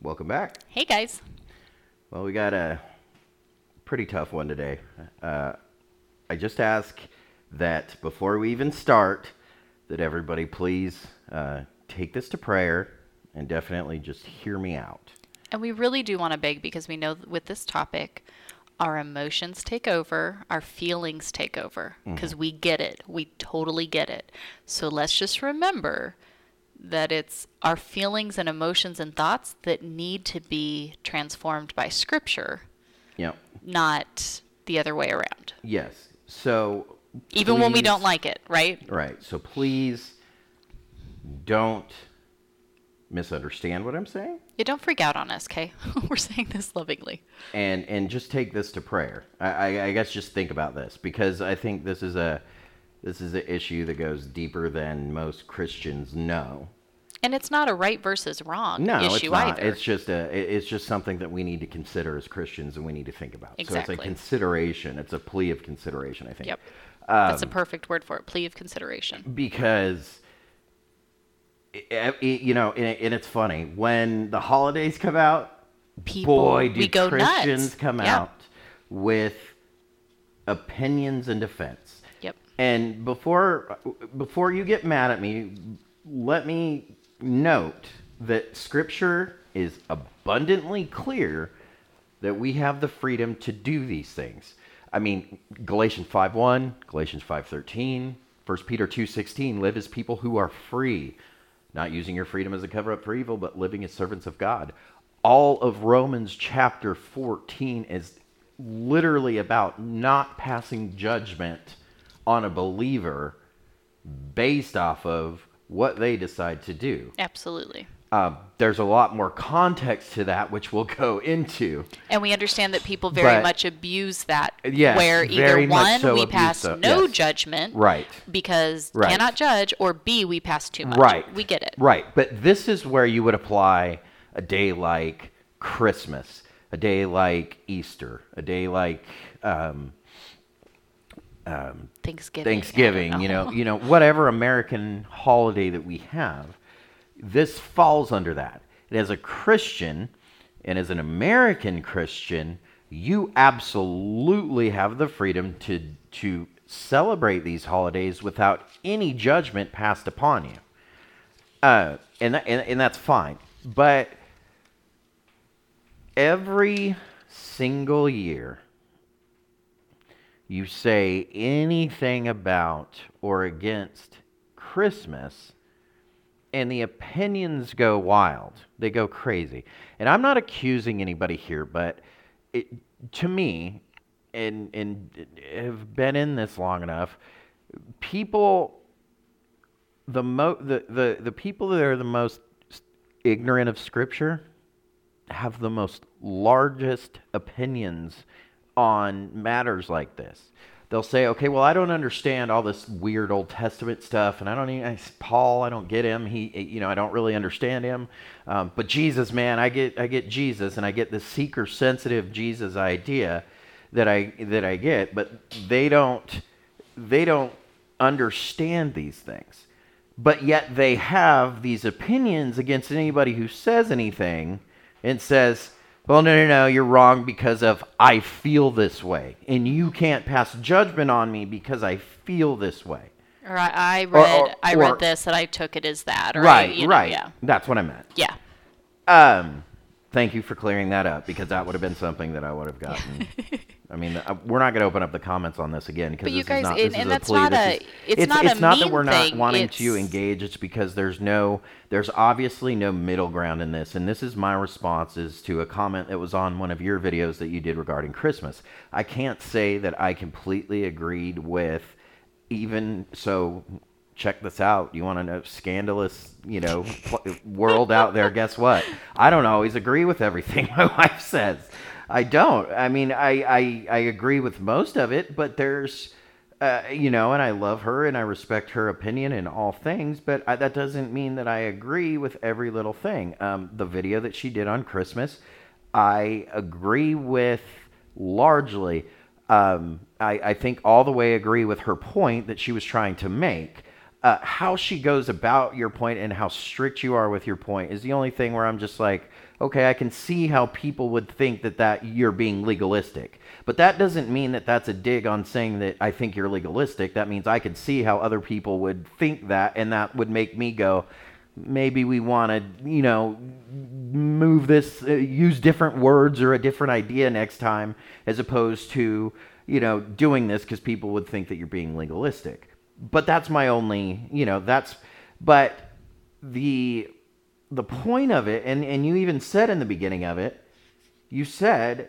Welcome back. Hey guys. Well, we got a pretty tough one today. Uh, I just ask that before we even start, that everybody please uh, take this to prayer and definitely just hear me out. And we really do want to beg because we know that with this topic, our emotions take over, our feelings take over because we get it. We totally get it. So let's just remember that it's our feelings and emotions and thoughts that need to be transformed by scripture, Yeah. not the other way around. Yes. So. Even when we don't like it, right? Right. So please don't misunderstand what I'm saying. Yeah, don't freak out on us, okay? We're saying this lovingly. and and just take this to prayer. I, I, I guess just think about this because I think this is a this is an issue that goes deeper than most Christians know. And it's not a right versus wrong No, issue it's not. either. It's just a it's just something that we need to consider as Christians and we need to think about. Exactly. So it's a consideration. It's a plea of consideration. I think. Yep. That's a Um, perfect word for it. Plea of consideration. because i- i- you know, and, and it's funny when the holidays come out. People, boy, do Christians nuts. come Yeah. out with opinions and defense. And before before you get mad at me, let me note that scripture is abundantly clear that we have the freedom to do these things. I mean, Galatians 5:1, Galatians 5:13, 1 Peter 2:16, live as people who are free, not using your freedom as a cover up for evil, but living as servants of God. All of Romans chapter 14 is literally about not passing judgment on a believer based off of what they decide to do. Absolutely. Um, there's a lot more context to that, which we'll go into. And we understand that people very But- much abuse that. Yes, where either one, so we pass so- no yes. judgment Right. because Right. cannot judge, or B, we pass too much. Right. We get it. Right. But this is where you would apply a day like Christmas, a day like Easter, a day like um, Thanksgiving. I don't you know, you know, whatever American holiday that we have, this falls under that. And as a Christian and as an American Christian, you absolutely have the freedom to to celebrate these holidays without any judgment passed upon you. Uh, and, that, and and that's fine. But every single year you say anything about or against Christmas, and the opinions go wild. They go crazy. And I'm not accusing anybody here, but it, to me, and, and have been in this long enough, people, the, mo- the, the, the people that are the most ignorant of Scripture have the most largest opinions on matters like this. They'll say, okay, well, I don't understand all this weird Old Testament stuff, and I don't even, Paul, I don't get him. He, you know, I don't really understand him. Um, but Jesus, man, I get, I get Jesus, and I get the seeker-sensitive Jesus idea that I, that I get. But they don't, they don't understand these things. But yet they have these opinions against anybody who says anything and says, well, no, no, no, you're wrong because of I feel this way. And you can't pass judgment on me because I feel this way. Or I, I read, or- I or- read this and I took it as that. Or I, right, know, right. Yeah. That's what I meant. Yeah. Um, thank you for clearing that up because that would have been something that I would have gotten. I mean, uh, we're not going to open up the comments on this again because this guys- is not. and- this and is that's a plea. not a- is- it's it's not a it's not that we're not thing, wanting to engage. It's because there's no, there's obviously no middle ground in this, and this is my responses to a comment that was on one of your videos that you did regarding Christmas. I can't say that I completely agreed with even so check this out. You want to know scandalous you know world out there guess what? I don't always agree with everything my wife says. I don't. I mean i i, I agree with most of it but there's uh, you know and i love her and i respect her opinion in all things but I, that doesn't mean that i agree with every little thing. Um, the video that she did on christmas i agree with largely. Um, I, I think all the way agree with her point that she was trying to make. Uh, how she goes about your point and how strict you are with your point is the only thing where I'm just like, okay, I can see how people would think that that you're being legalistic. But that doesn't mean that that's a dig on saying that I think you're legalistic. That means I could see how other people would think that, and that would make me go, maybe we want to, you know, move this, uh, use different words or a different idea next time, as opposed to, you know, doing this because people would think that you're being legalistic. But that's my only, you know, that's, but the the point of it, and, and you even said in the beginning of it, you said,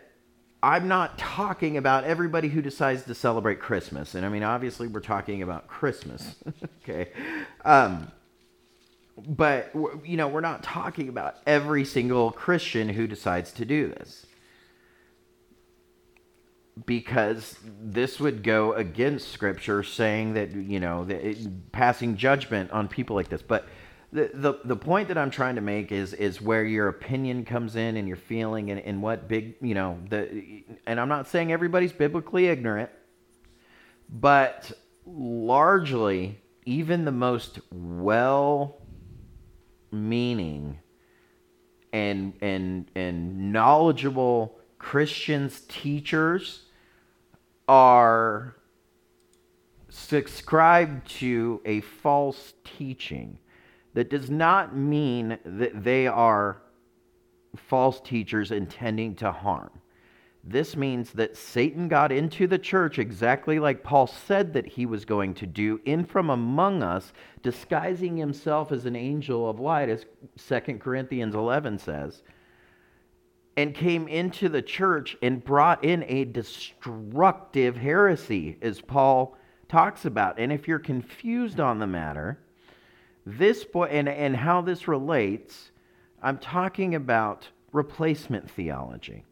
I'm not talking about everybody who decides to celebrate Christmas. And I mean, obviously, we're talking about Christmas. okay. Um, but, you know, we're not talking about every single Christian who decides to do this. Because this would go against Scripture saying that, you know, that it, passing judgment on people like this. But the, the, the point that I'm trying to make is is where your opinion comes in and your feeling and, and what big you know the and I'm not saying everybody's biblically ignorant, but largely even the most well meaning and and and knowledgeable Christians teachers are subscribed to a false teaching that does not mean that they are false teachers intending to harm. This means that Satan got into the church exactly like Paul said that he was going to do, in from among us, disguising himself as an angel of light, as 2 Corinthians 11 says, and came into the church and brought in a destructive heresy, as Paul talks about. And if you're confused on the matter, this boy, and, and how this relates, I'm talking about replacement theology.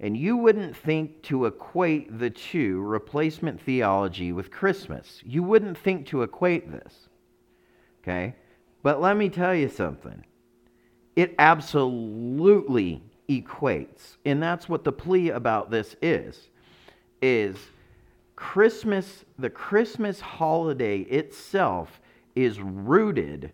And you wouldn't think to equate the two, replacement theology, with Christmas. You wouldn't think to equate this. Okay? But let me tell you something. It absolutely equates. And that's what the plea about this is. Is Christmas, the Christmas holiday itself is rooted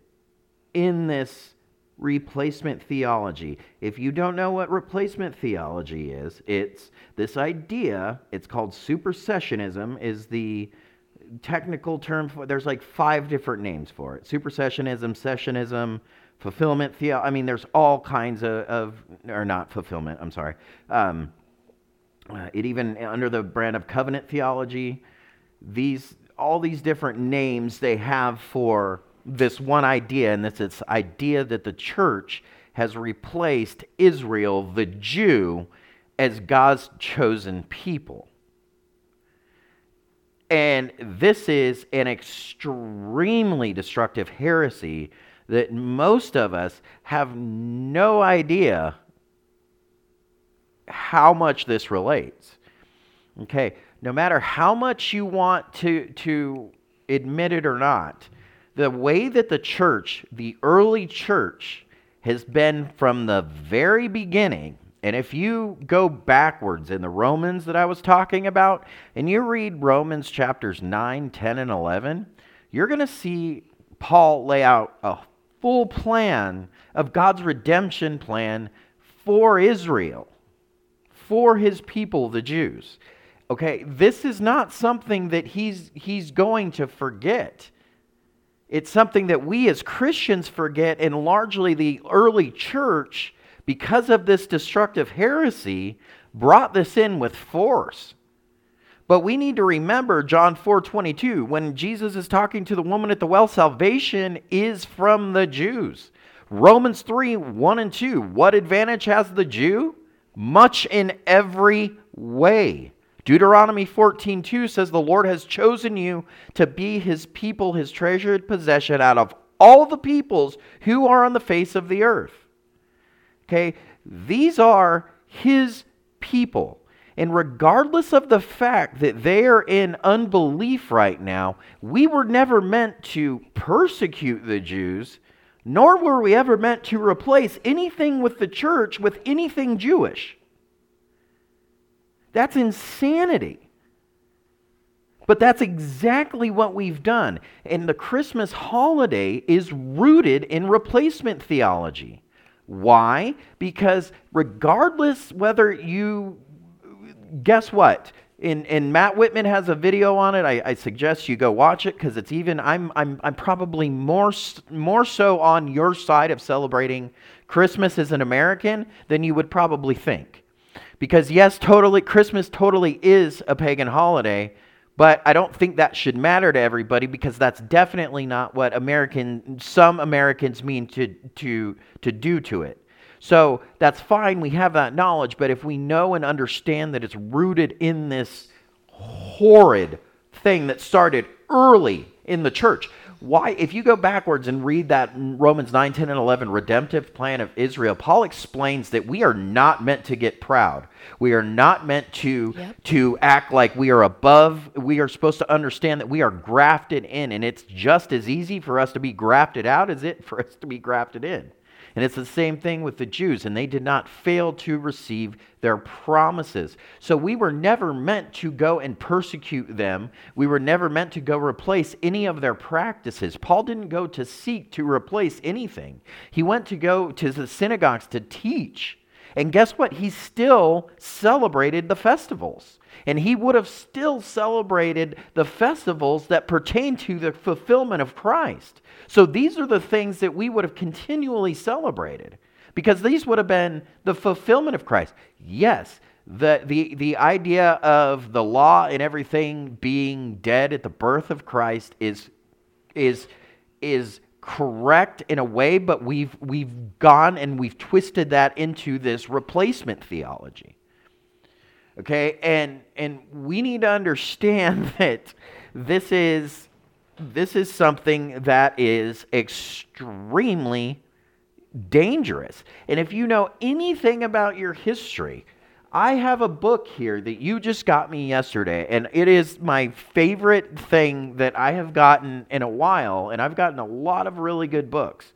in this replacement theology. If you don't know what replacement theology is, it's this idea, it's called supersessionism is the technical term for there's like five different names for it. Supersessionism, sessionism, fulfillment theology. I mean there's all kinds of, of or not fulfillment, I'm sorry. Um, uh, it even under the brand of covenant theology, these all these different names they have for this one idea, and it's this idea that the church has replaced Israel, the Jew, as God's chosen people. And this is an extremely destructive heresy that most of us have no idea how much this relates. Okay, no matter how much you want to, to admit it or not, the way that the church, the early church, has been from the very beginning, and if you go backwards in the Romans that I was talking about, and you read Romans chapters 9, 10, and 11, you're going to see Paul lay out a full plan of God's redemption plan for Israel, for his people, the Jews. Okay, this is not something that he's, he's going to forget. It's something that we as Christians forget, and largely the early church, because of this destructive heresy, brought this in with force. But we need to remember John 4 22, when Jesus is talking to the woman at the well, salvation is from the Jews. Romans 3 1 and 2, what advantage has the Jew? Much in every way. Deuteronomy 14:2 says the Lord has chosen you to be his people, his treasured possession out of all the peoples who are on the face of the earth. Okay? These are his people. And regardless of the fact that they are in unbelief right now, we were never meant to persecute the Jews, nor were we ever meant to replace anything with the church with anything Jewish. That's insanity. But that's exactly what we've done. And the Christmas holiday is rooted in replacement theology. Why? Because regardless whether you, guess what? And, and Matt Whitman has a video on it. I, I suggest you go watch it because it's even, I'm, I'm, I'm probably more, more so on your side of celebrating Christmas as an American than you would probably think. Because, yes, totally, Christmas totally is a pagan holiday, but I don't think that should matter to everybody because that's definitely not what American, some Americans mean to, to, to do to it. So that's fine, we have that knowledge, but if we know and understand that it's rooted in this horrid thing that started early in the church, why if you go backwards and read that romans 9 10 and 11 redemptive plan of israel paul explains that we are not meant to get proud we are not meant to yep. to act like we are above we are supposed to understand that we are grafted in and it's just as easy for us to be grafted out as it for us to be grafted in and it's the same thing with the Jews, and they did not fail to receive their promises. So we were never meant to go and persecute them. We were never meant to go replace any of their practices. Paul didn't go to seek to replace anything, he went to go to the synagogues to teach. And guess what? He still celebrated the festivals. And he would have still celebrated the festivals that pertain to the fulfillment of Christ. So these are the things that we would have continually celebrated because these would have been the fulfillment of Christ. Yes, the, the, the idea of the law and everything being dead at the birth of Christ is, is, is correct in a way, but we've, we've gone and we've twisted that into this replacement theology. Okay, and and we need to understand that this is this is something that is extremely dangerous. And if you know anything about your history, I have a book here that you just got me yesterday, and it is my favorite thing that I have gotten in a while, and I've gotten a lot of really good books.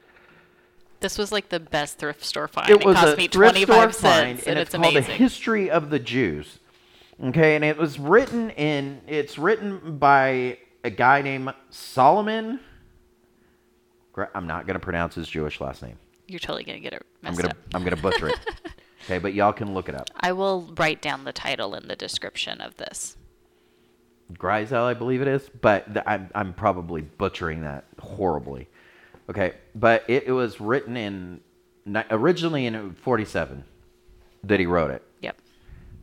This was like the best thrift store find. It, it was cost a me thrift 25 store cents, find, and, and it's, it's called The History of the Jews. Okay, and it was written in it's written by a guy named Solomon. I'm not going to pronounce his Jewish last name. You're totally going to get it I'm gonna, up. I'm going to butcher it. okay, but y'all can look it up. I will write down the title in the description of this. Grisel, I believe it is, but th- I'm, I'm probably butchering that horribly. Okay, but it, it was written in originally in 47 that he wrote it. Yep.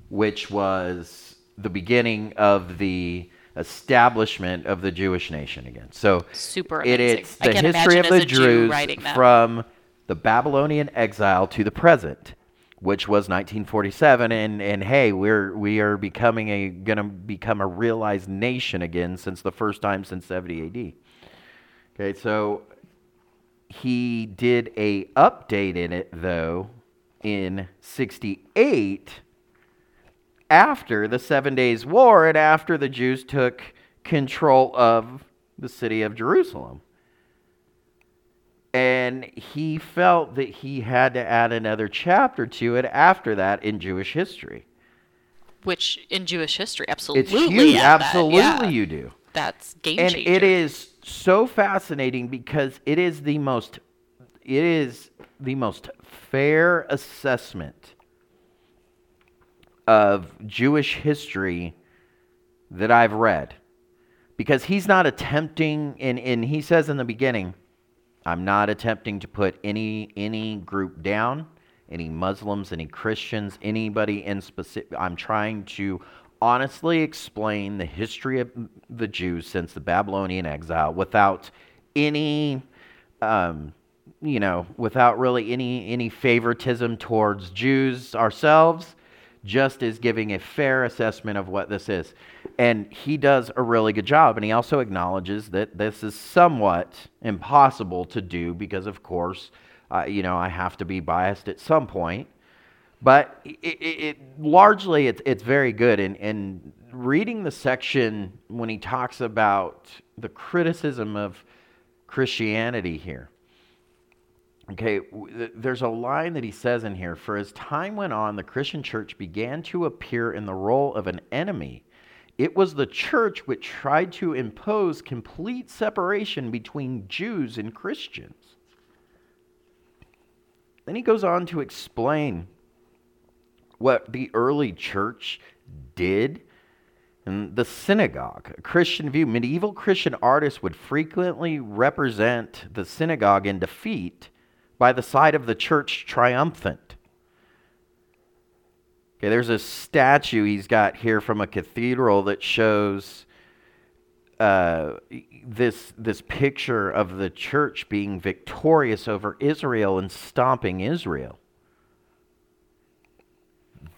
Which was the beginning of the establishment of the Jewish nation again. So super amazing. It, it's the history of the Jews from the Babylonian exile to the present, which was 1947. And, and hey, we're we are becoming a gonna become a realized nation again since the first time since 70 AD. Okay, so he did a update in it though in 68 after the 7 days war and after the Jews took control of the city of Jerusalem. And he felt that he had to add another chapter to it after that in Jewish history. Which in Jewish history, absolutely. It's huge. Absolutely, yeah. you do. That's game and changer. it is so fascinating because it is the most it is the most fair assessment of Jewish history that I've read. Because he's not attempting and, and he says in the beginning, I'm not attempting to put any any group down, any Muslims, any Christians, anybody in specific I'm trying to honestly explain the history of the Jews since the Babylonian exile without any, um, you know, without really any any favoritism towards Jews ourselves, just as giving a fair assessment of what this is. And he does a really good job, and he also acknowledges that this is somewhat impossible to do because, of course, uh, you know, I have to be biased at some point. But it, it, it, largely, it's, it's very good. And, and reading the section when he talks about the criticism of Christianity here, okay, there's a line that he says in here For as time went on, the Christian church began to appear in the role of an enemy it was the church which tried to impose complete separation between Jews and Christians. Then he goes on to explain what the early church did in the synagogue. A Christian view, medieval Christian artists would frequently represent the synagogue in defeat by the side of the church triumphant. Okay, there's a statue he's got here from a cathedral that shows uh, this this picture of the church being victorious over Israel and stomping Israel.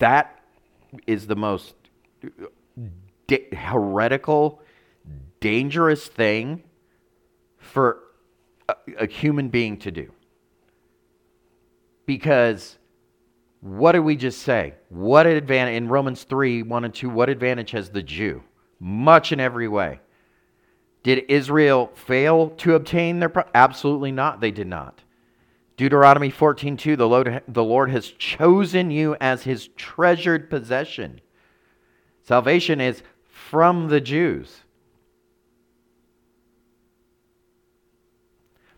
That is the most heretical, dangerous thing for a, a human being to do. Because what did we just say? What advantage in Romans 3 1 and 2, what advantage has the Jew? Much in every way. Did Israel fail to obtain their pro- absolutely not they did not. Deuteronomy 14:2 the Lord, the Lord has chosen you as his treasured possession. Salvation is from the Jews.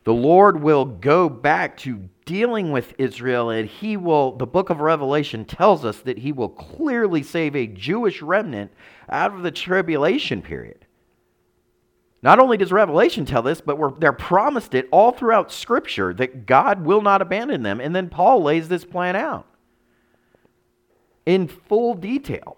The Lord will go back to dealing with Israel, and he will, the book of Revelation tells us that he will clearly save a Jewish remnant out of the tribulation period. Not only does Revelation tell this, but they're promised it all throughout Scripture that God will not abandon them. And then Paul lays this plan out in full detail.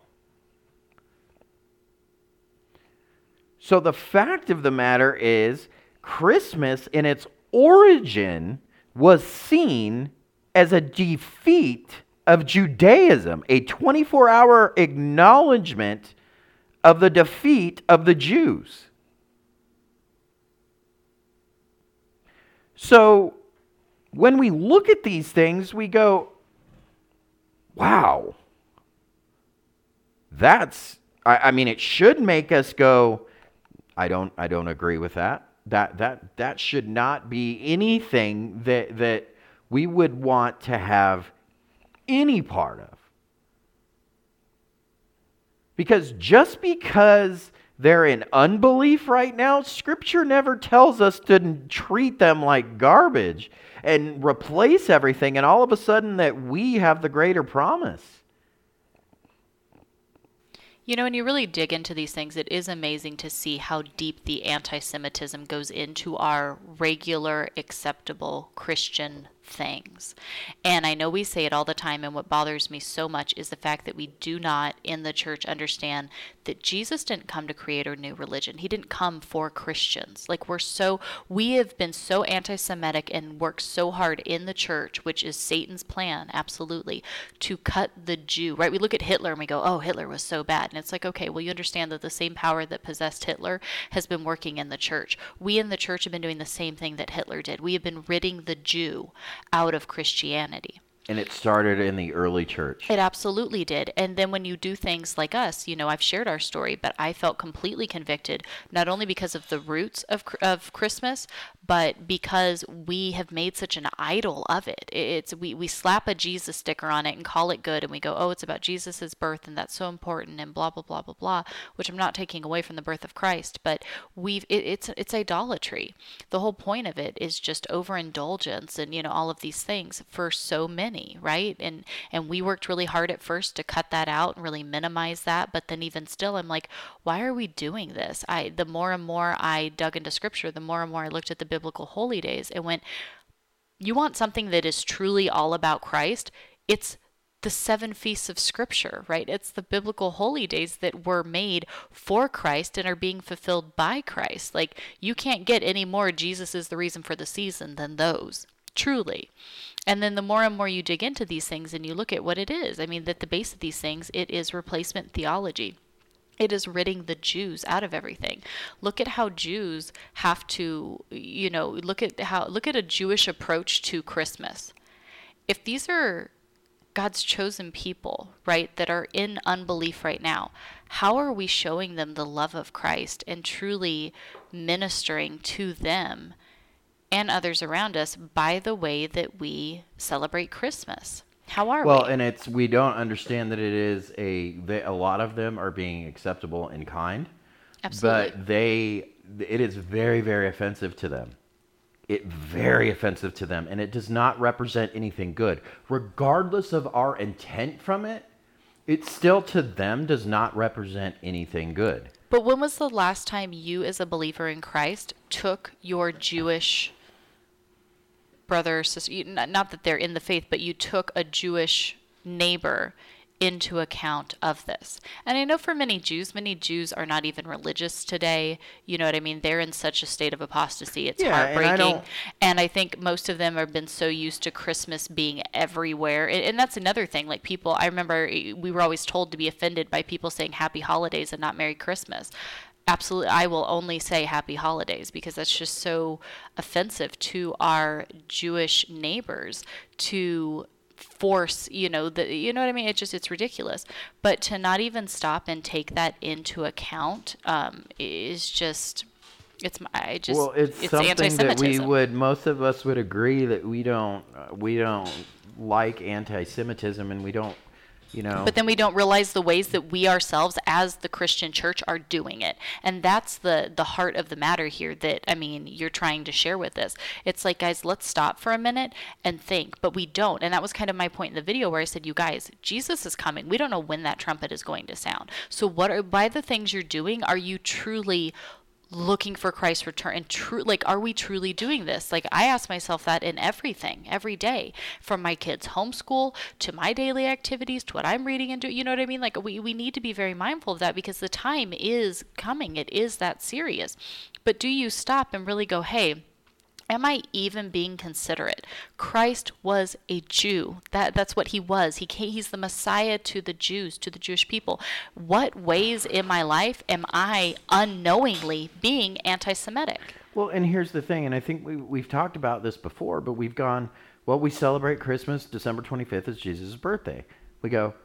So the fact of the matter is, Christmas in its origin was seen as a defeat of Judaism, a 24 hour acknowledgement of the defeat of the Jews. So when we look at these things, we go, wow, that's, I, I, mean, it should make us go, I don't, I don't agree with that. That, that, that should not be anything that, that we would want to have any part of. Because just because they're in unbelief right now, Scripture never tells us to treat them like garbage and replace everything, and all of a sudden that we have the greater promise. You know, when you really dig into these things, it is amazing to see how deep the anti Semitism goes into our regular, acceptable Christian things. And I know we say it all the time, and what bothers me so much is the fact that we do not in the church understand that Jesus didn't come to create a new religion. He didn't come for Christians. Like, we're so, we have been so anti Semitic and worked so hard in the church, which is Satan's plan, absolutely, to cut the Jew, right? We look at Hitler and we go, oh, Hitler was so bad. And it's like, okay, well, you understand that the same power that possessed Hitler has been working in the church. We in the church have been doing the same thing that Hitler did. We have been ridding the Jew out of Christianity. And it started in the early church. It absolutely did. And then when you do things like us, you know, I've shared our story, but I felt completely convicted, not only because of the roots of, of Christmas, but because we have made such an idol of it. It's we, we slap a Jesus sticker on it and call it good and we go, oh, it's about Jesus's birth and that's so important and blah blah blah blah blah, which I'm not taking away from the birth of Christ, but we've it, it's it's idolatry. The whole point of it is just overindulgence and you know all of these things for so many, right? And and we worked really hard at first to cut that out and really minimize that, but then even still I'm like, why are we doing this? I the more and more I dug into scripture, the more and more I looked at the biblical holy days and went, You want something that is truly all about Christ? It's the seven feasts of Scripture, right? It's the biblical holy days that were made for Christ and are being fulfilled by Christ. Like, you can't get any more Jesus is the reason for the season than those, truly. And then the more and more you dig into these things and you look at what it is, I mean, at the base of these things, it is replacement theology it is ridding the Jews out of everything. Look at how Jews have to, you know, look at how look at a Jewish approach to Christmas. If these are God's chosen people, right, that are in unbelief right now, how are we showing them the love of Christ and truly ministering to them and others around us by the way that we celebrate Christmas? How are Well, we? Well, and it's we don't understand that it is a they, a lot of them are being acceptable in kind, Absolutely. but they it is very very offensive to them. It very offensive to them, and it does not represent anything good, regardless of our intent from it. It still to them does not represent anything good. But when was the last time you, as a believer in Christ, took your Jewish brother or sister, you- not not that they're in the faith, but you took a Jewish neighbor into account of this? And I know for many Jews, many Jews are not even religious today. You know what I mean? They're in such a state of apostasy. It's Yeah, and I heartbreaking. And I think most of them have been so used to Christmas being everywhere. And, and that's another thing. Like people, I remember eh, we were always told to be offended by people saying happy holidays and not Merry Christmas. Absolutely. I will only say happy holidays because that's just so offensive to our Jewish neighbors to force you know the you know what i mean? It's just it's ridiculous. But to not even stop and take that into account um, is just it's my I just well, it's, something that we would most of us would agree that we don't uh, we don't like anti-Semitism, and we don't, you know. But then we don't realize the ways that we ourselves, as the Christian church, are doing it, and that's the the heart of the matter here. That I mean, you're trying to share with us. It's like, guys, let's stop for a minute and think. But we don't, and that was kind of my point in the video where I said, you guys, Jesus is coming. We don't know when that trumpet is going to sound. So, what are by the things you're doing? Are you truly looking for Christ's return and true like are we truly doing this? Like I ask myself that in everything every day from my kids homeschool to my daily activities to what I'm reading and do you know what I mean? Like we, we need to be very mindful of that because the time is coming. It is that serious. But do you stop and really go hey Am I even being considerate? Christ was a Jew. That that's what he was. He came, he's the Messiah to the Jews, to the Jewish people. What ways in my life am I unknowingly being anti-Semitic? Well, and here's the thing, and I think we, we've talked about this before, but we've gone, well, we celebrate Christmas. December 25th is Jesus' birthday. We go,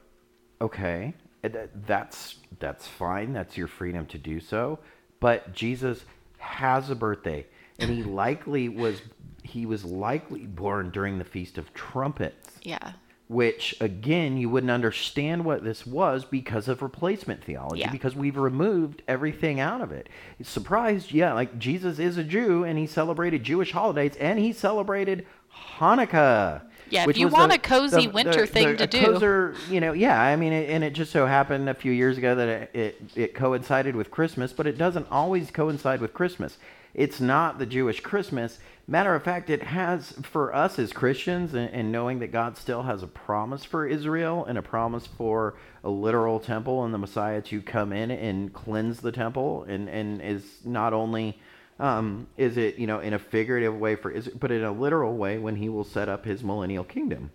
okay, that's, that's fine. That's your freedom to do so. But Jesus has a birthday, and he likely was, he was likely born during the Feast of Trumpets Yeah. which again you wouldn't understand what this was because of replacement theology Yeah. because we've removed everything out of it surprised yeah like jesus is a jew and he celebrated jewish holidays and he celebrated hanukkah Yeah, if you want the- a cozy the- winter the- thing to a do. you know yeah i mean it, and it just so happened a few years ago that it, it, it coincided with christmas but it doesn't always coincide with christmas it's not the jewish christmas Matter of fact, it has for us as Christians, and, and knowing that God still has a promise for Israel and a promise for a literal temple and the Messiah to come in and cleanse the temple, and and is not only um, is it you know in a figurative way for Israel, but in a literal way when He will set up His millennial kingdom.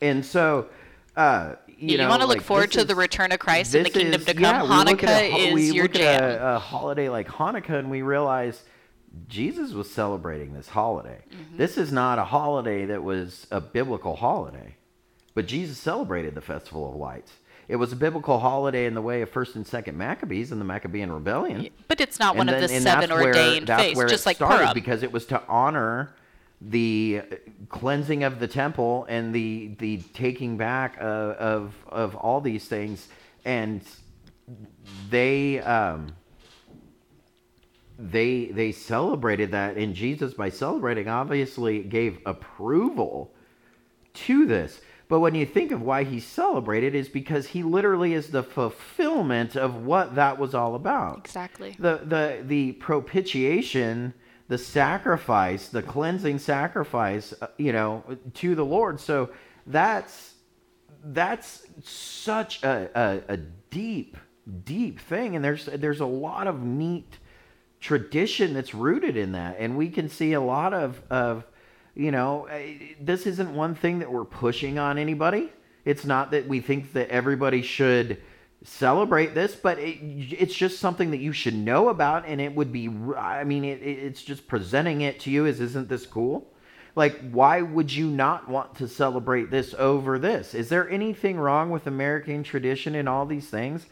And so, uh, you, You, know, want to look like, this to the return of Christ and the kingdom is- to come. yeah, we look at a Hanukkah we is your jam. At a, a holiday like Hanukkah, and we realize Jesus was celebrating this holiday. Mm-hmm. This is not a holiday that was a biblical holiday, but Jesus celebrated the Festival of Lights. It was a biblical holiday in the way of First and Second Maccabees and the Maccabean Rebellion. but it's not one And of the seven ordained faiths, just like started Purim. because it was to honor the cleansing of the temple and the the taking back uh, of of all these things, and they um, they they celebrated that, and Jesus by celebrating obviously gave approval to this. But when you think of why he celebrated, is because he literally is the fulfillment of what that was all about Exactly. the the the propitiation the sacrifice the cleansing sacrifice uh, you know to the lord. So that's that's such a, a, a deep deep thing. And there's there's a lot of neat tradition that's rooted in that. And we can see a lot of of you know this isn't one thing that we're pushing on anybody. It's not that we think that everybody should celebrate this but it, it's just something that you should know about and it would be. I mean it, it- it's just presenting it to you as isn't this cool like why would you not want to celebrate this over this is there anything wrong with american tradition and all these things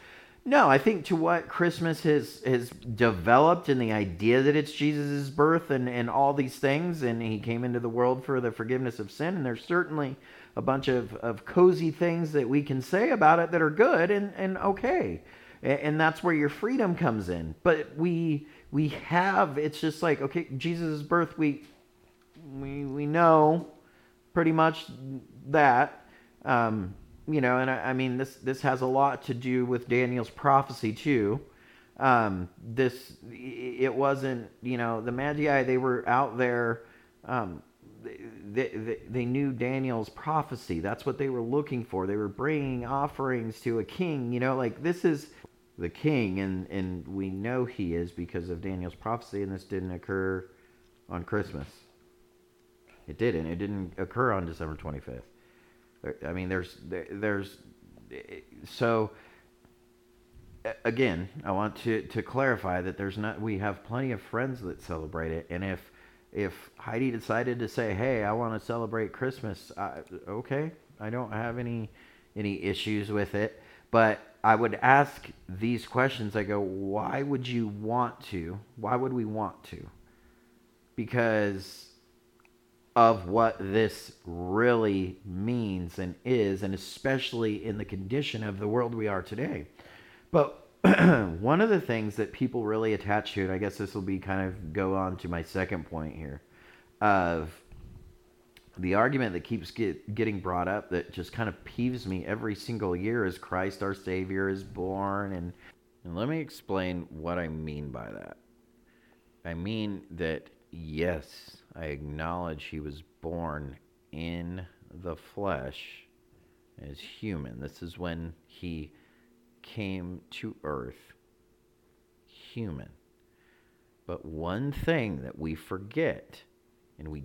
No, I think to what Christmas has has developed and the idea that it's Jesus' birth and, and all these things, and he came into the world for the forgiveness of sin, and there's certainly a bunch of, of cozy things that we can say about it that are good and, and okay. And, and that's where your freedom comes in. But we we have it's just like, okay, Jesus' birth, we we we know pretty much that. Um, you know, and I, I, mean this this has a lot to do with Daniel's prophecy too. Um, this it wasn't you know the Magi they were out there. Um, they, they, they knew Daniel's prophecy. That's what they were looking for. They were bringing offerings to a king. You know, like this is the king, and and we know he is because of Daniel's prophecy. And this didn't occur on Christmas. It didn't. It didn't occur on December twenty fifth. I mean, there's there's so again, I want to to clarify that there's not. We have plenty of friends that celebrate it, and if if Heidi decided to say, "Hey, I want to celebrate Christmas," I, okay, I don't have any any issues with it. But I would ask these questions. I go, "Why would you want to? Why would we want to?" Because of what this really means and is, and especially in the condition of the world we are today. But one of the things that people really attach to, and I guess this will be kind of go on to my second point here, of the argument that keeps get, getting brought up that just kind of peeves me every single year is Christ our Savior is born. And, and let me explain what I mean by that. I mean that, yes, I acknowledge he was born in the flesh as human. This is when he came to earth human. But one thing that we forget and we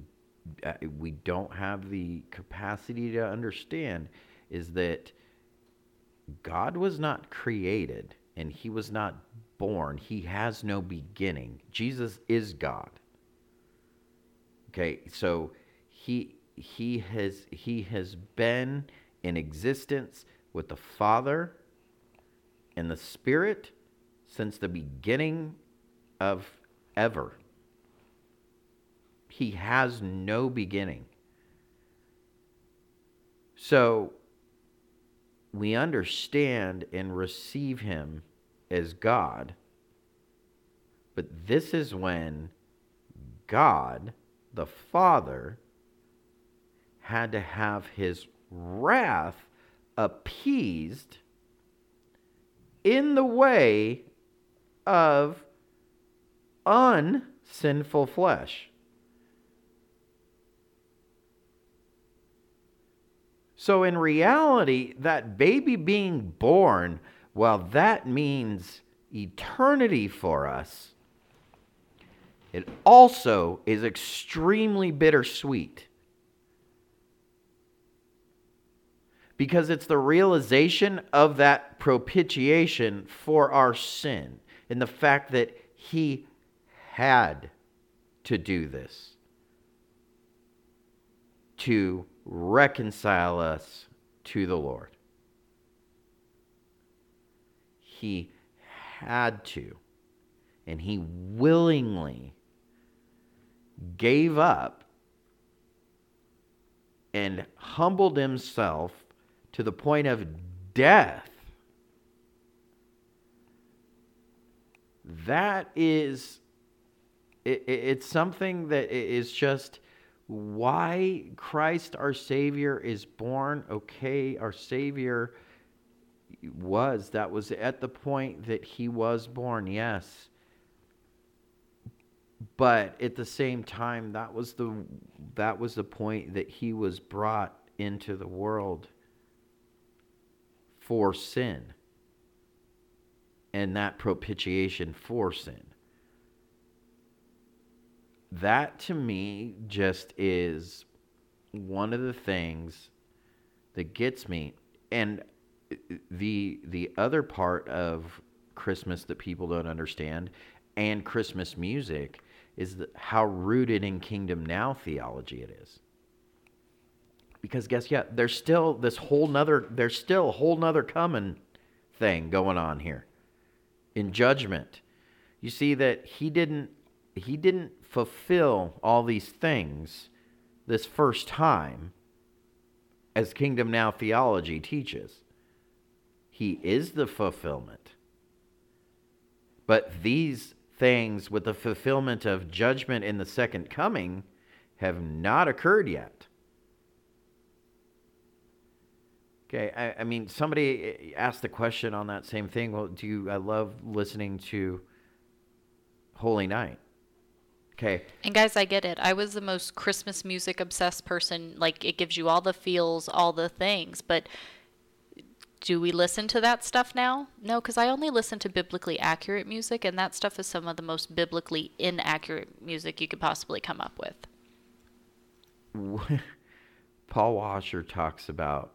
uh, we don't have the capacity to understand is that God was not created and he was not born. He has no beginning. Jesus is God. Okay, so he he has he has been in existence with the Father and the Spirit since the beginning of ever. He has no beginning. So we understand and receive him as God. But this is when God the Father had to have his wrath appeased in the way of unsinful flesh. So, in reality, that baby being born, well, that means eternity for us it also is extremely bittersweet. Because it's the realization of that propitiation for our sin and the fact that He had to do this to reconcile us to the Lord. He had to, and He willingly gave up and humbled himself to the point of death. That is, it, it's something that is just why Christ our Savior is born. Okay, our Savior was, that was at the point that he was born, yes but at the same time that was the that was the point that he was brought into the world for sin. And that propitiation for sin. That to me just is one of the things that gets me. And the the other part of christmas that people don't understand and christmas music is the, how rooted in kingdom now theology it is. Because guess yeah, there's still this whole nother there's still a whole nother coming thing going on here in judgment. You see that he didn't he didn't fulfill all these things this first time as kingdom now theology teaches. He is the fulfillment. But these things with the fulfillment of judgment in the second coming have not occurred yet. Okay, I, I, mean, somebody eh, asked the question on that same thing. Well, do you? I love listening to Holy Night. Okay. And guys, I get it. I was the most Christmas music obsessed person. Like, it gives you all the feels, all the things. But do we listen to that stuff now? No, because I only listen to biblically accurate music, and that stuff is some of the most biblically inaccurate music you could possibly come up with. Paul Washer talks about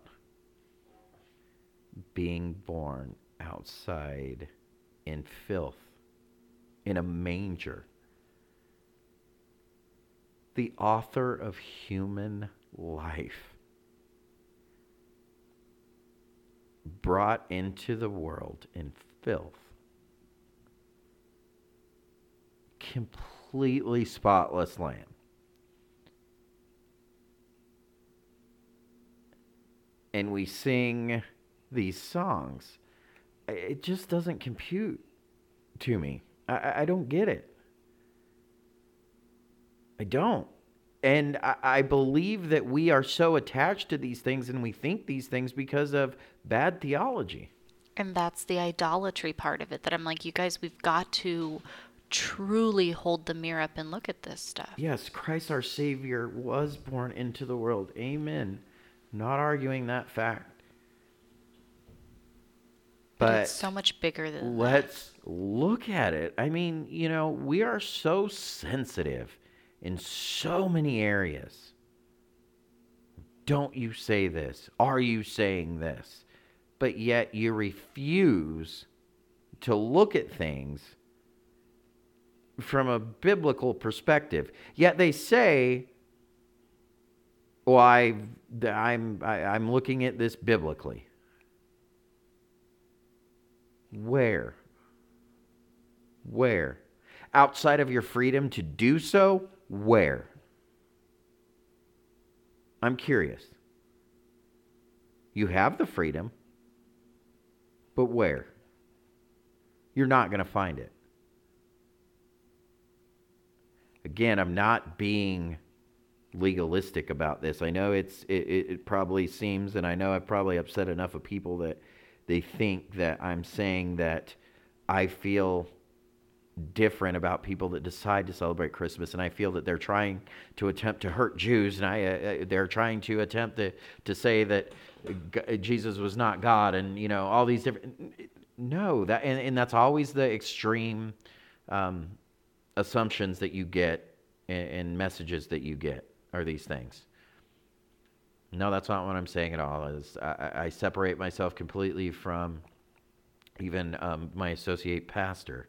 being born outside in filth, in a manger. The author of human life brought into the world in filth, completely spotless lamb. And we sing these songs. It just doesn't compute to me. I, I don't get it. I don't. And I, I believe that we are so attached to these things and we think these things because of bad theology. And that's the idolatry part of it that I'm like, you guys, we've got to truly hold the mirror up and look at this stuff. Yes, Christ our Savior was born into the world. Amen. Not arguing that fact. But, it's so much bigger than let's that. look at it. I mean, you know, we are so sensitive in so many areas. Don't you say this? Are you saying this? But yet you refuse to look at things from a biblical perspective. Yet they say, "Well, I, I'm I, am i am looking at this biblically." Where? Where? Outside of your freedom to do so? Where? I'm curious. You have the freedom, but where? You're not going to find it. Again, I'm not being legalistic about this. I know it's it, it probably seems, and I know I've probably upset enough of people that they think that I'm saying that I feel different about people that decide to celebrate Christmas, and I feel that they're trying to attempt to hurt Jews, and I, uh, uh they're trying to attempt to, to say that Jesus was not God, and you know all these different. No, that and, and that's always the extreme um, assumptions that you get and, and messages that you get are these things. No, that's not what I'm saying at all. Is I, I separate myself completely from even um, my associate pastor,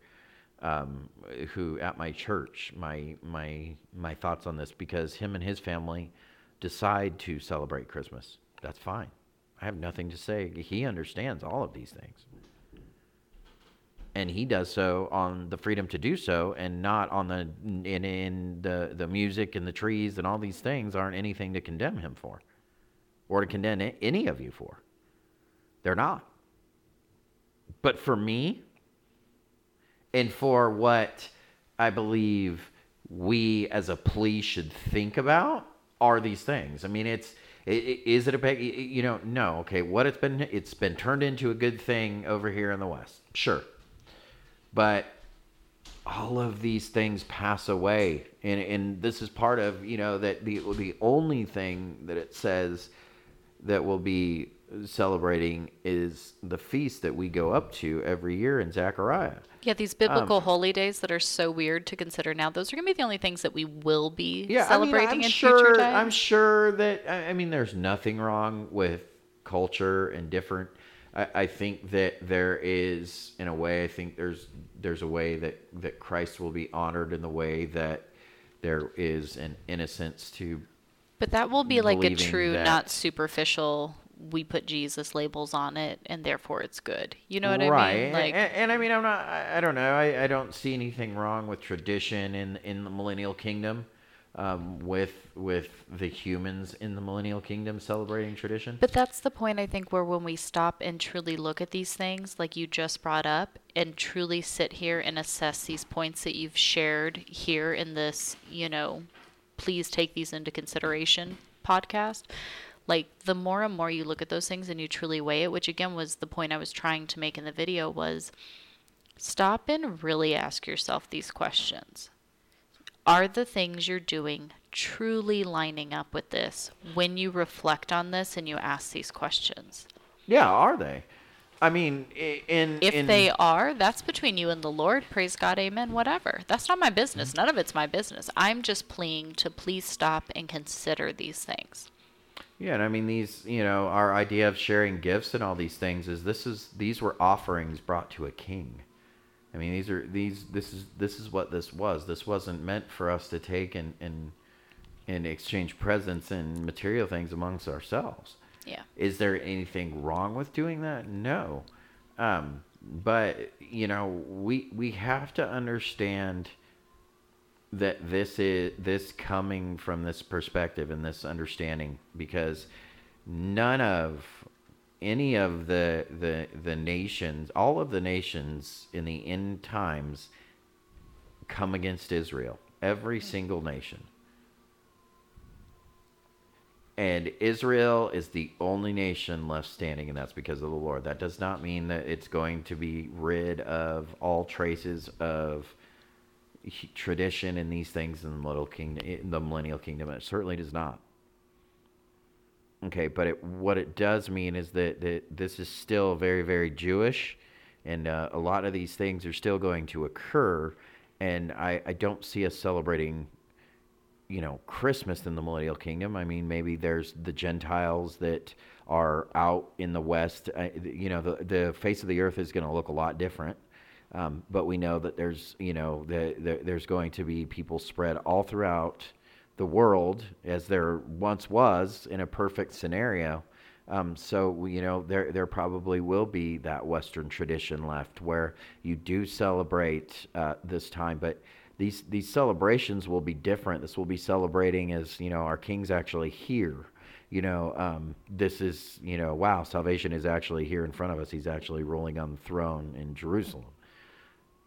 um, who at my church, my my my thoughts on this because him and his family decide to celebrate Christmas. That's fine. I have nothing to say. He understands all of these things. And he does so on the freedom to do so, and not on the in, in the the music and the trees and all these things aren't anything to condemn him for or to condemn any of you for. They're not. But for me, and for what I believe we as a plea should think about, are these things. I mean, it's is it a you know no okay what it's been it's been turned into a good thing over here in the west sure but all of these things pass away and and this is part of you know that the the only thing that it says that we'll be celebrating is the feast that we go up to every year in Zechariah. Yeah, these biblical um, holy days that are so weird to consider now, those are going to be the only things that we will be yeah, celebrating I mean, in sure, future times. I'm sure that, I mean, there's nothing wrong with culture and different. I, I think that there is, in a way, I think there's there's a way that, that Christ will be honored in the way that there is an innocence to but that will be like a true, not superficial we put Jesus labels on it and therefore it's good. You know what right. I mean? Like, and, and, I mean, I'm not. I, I don't know. I, I don't see anything wrong with tradition in in the millennial kingdom um, with with the humans in the millennial kingdom celebrating tradition. But that's the point I think where when we stop and truly look at these things, like you just brought up, and truly sit here and assess these points that you've shared here in this, you know, please take these into consideration podcast. Like the more and more you look at those things and you truly weigh it, which again was the point I was trying to make in the video was stop and really ask yourself these questions are the things you're doing truly lining up with this when you reflect on this and you ask these questions? Yeah, are they? I mean, in if in, they are, that's between you and the Lord. Praise God, Amen. Whatever. That's not my business. Mm-hmm. None of it's my business. I'm just pleading to please stop and consider these things. Yeah, and I mean these, you know, our idea of sharing gifts and all these things is this is these were offerings brought to a king. I mean, these are these. This is this is what this was. This wasn't meant for us to take and and and exchange presents and material things amongst ourselves. Yeah. Is there anything wrong with doing that? No. Um, but you know, we we have to understand that this is this coming from this perspective and this understanding because none of any of the the the nations, all of the nations in the end times come against Israel. Every mm. single nation. And Israel is the only nation left standing, and that's because of the Lord. That does not mean that it's going to be rid of all traces of tradition and these things in the millennial kingdom. In the millennial kingdom, it certainly does not. Okay, but it, what it does mean is that, that this is still very, very Jewish, and uh, a lot of these things are still going to occur. And I, I don't see us celebrating, you know, Christmas in the millennial kingdom. I mean, maybe there's the Gentiles that are out in the West. I, you know, the, the face of the earth is going to look a lot different. Um, but we know that there's, you know, the, the, there's going to be people spread all throughout the world as there once was in a perfect scenario. Um, so you know there there probably will be that Western tradition left where you do celebrate uh, this time, but these these celebrations will be different. This will be celebrating as you know our King's actually here. You know, um, this is you know wow, salvation is actually here in front of us. He's actually ruling on the throne in Jerusalem.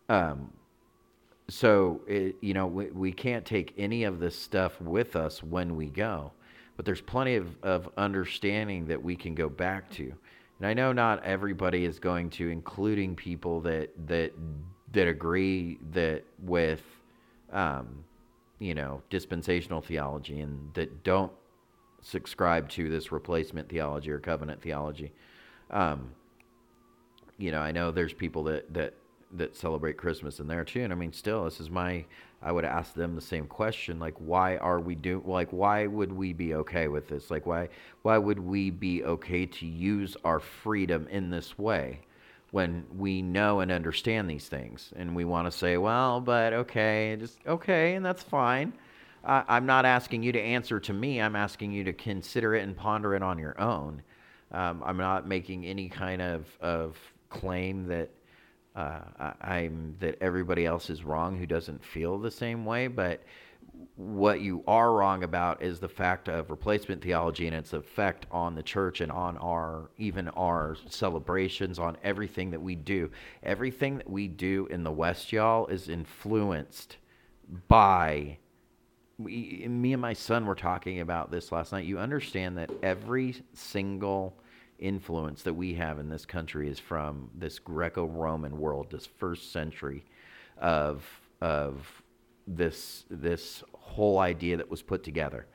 Um, so it, you know we, we can't take any of this stuff with us when we go but there's plenty of, of understanding that we can go back to. And i know not everybody is going to including people that that that agree that with um, you know dispensational theology and that don't subscribe to this replacement theology or covenant theology. Um, you know i know there's people that that that celebrate Christmas in there too. And I mean, still, this is my. I would ask them the same question, like, why are we do? Like, why would we be okay with this? Like, why why would we be okay to use our freedom in this way? When we know and understand these things, and we want to say, well, but okay, just okay, and that's fine. Uh, I'm not asking you to answer to me. I'm asking you to consider it and ponder it on your own. Um, I'm not making any kind of, of claim that uh, I, am that everybody else is wrong who doesn't feel the same way, but what you are wrong about is the fact of replacement theology and its effect on the church and on our even our celebrations on everything that we do. Everything that we do in the west y'all is influenced by we, me and my son were talking about this last night. You understand that every single influence that we have in this country is from this Greco-Roman world, this first century of of this this whole idea that was put together.